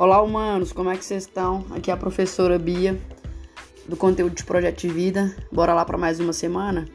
Olá, humanos, como é que vocês estão? Aqui é a professora Bia, do conteúdo de Projeto de Vida. Bora lá para mais uma semana?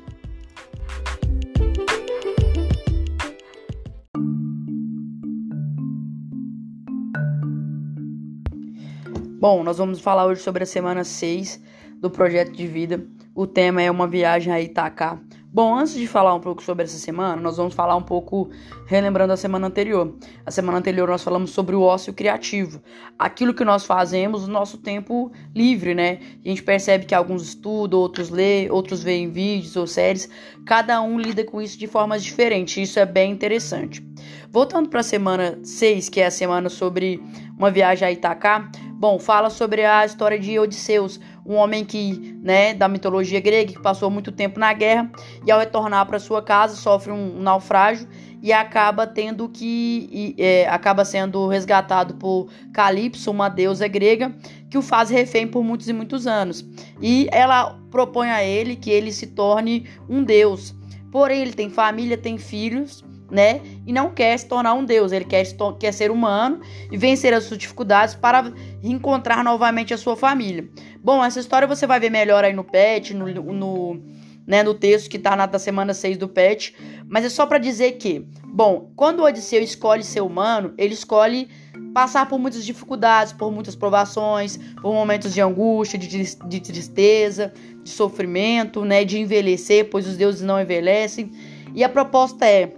Bom, nós vamos falar hoje sobre a semana 6 do Projeto de Vida. O tema é uma viagem a Itacá. Bom, antes de falar um pouco sobre essa semana, nós vamos falar um pouco relembrando a semana anterior. A semana anterior nós falamos sobre o ócio criativo, aquilo que nós fazemos no nosso tempo livre, né? A gente percebe que alguns estudam, outros lê, outros veem vídeos ou séries, cada um lida com isso de formas diferentes. Isso é bem interessante. Voltando para a semana 6, que é a semana sobre uma viagem a Itacá, bom, fala sobre a história de Odisseus, um homem que, né, da mitologia grega, que passou muito tempo na guerra e ao retornar para sua casa sofre um, naufrágio e acaba tendo que e, é, acaba sendo resgatado por Calypso, uma deusa grega, que o faz refém por muitos e muitos anos. E ela propõe a ele que ele se torne um deus. Porém, ele tem família, tem filhos né? E não quer se tornar um deus, ele quer, quer ser humano e vencer as suas dificuldades para reencontrar novamente a sua família. Bom, essa história você vai ver melhor aí no PET, no, no, né, no texto que está na da semana 6 do PET, mas é só para dizer que, bom, quando o Odisseu escolhe ser humano, ele escolhe passar por muitas dificuldades, por muitas provações, por momentos de angústia, de, de tristeza, de sofrimento, né, de envelhecer, pois os deuses não envelhecem. E a proposta é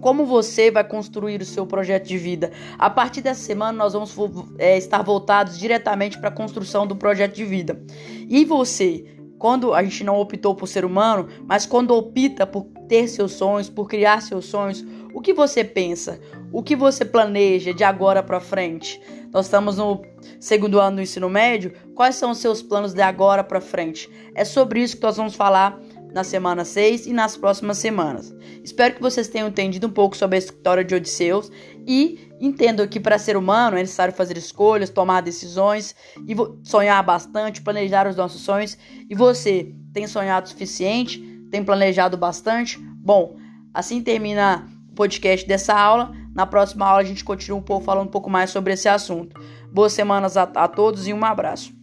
como você vai construir o seu projeto de vida. A partir dessa semana, nós vamos é, estar voltados diretamente para a construção do projeto de vida. E você, quando a gente não optou por ser humano, mas quando opta por ter seus sonhos, por criar seus sonhos, o que você pensa? O que você planeja de agora para frente? Nós estamos no segundo ano do ensino médio. Quais são os seus planos de agora para frente? É sobre isso que nós vamos falar na semana 6 e nas próximas semanas. Espero que vocês tenham entendido um pouco sobre a história de Odisseus e entendam que para ser humano é necessário fazer escolhas, tomar decisões e sonhar bastante, planejar os nossos sonhos. E você tem sonhado o suficiente? Tem planejado bastante? Bom, assim termina o podcast dessa aula. Na próxima aula a gente continua um pouco falando um pouco mais sobre esse assunto. Boas semanas a, a todos e um abraço.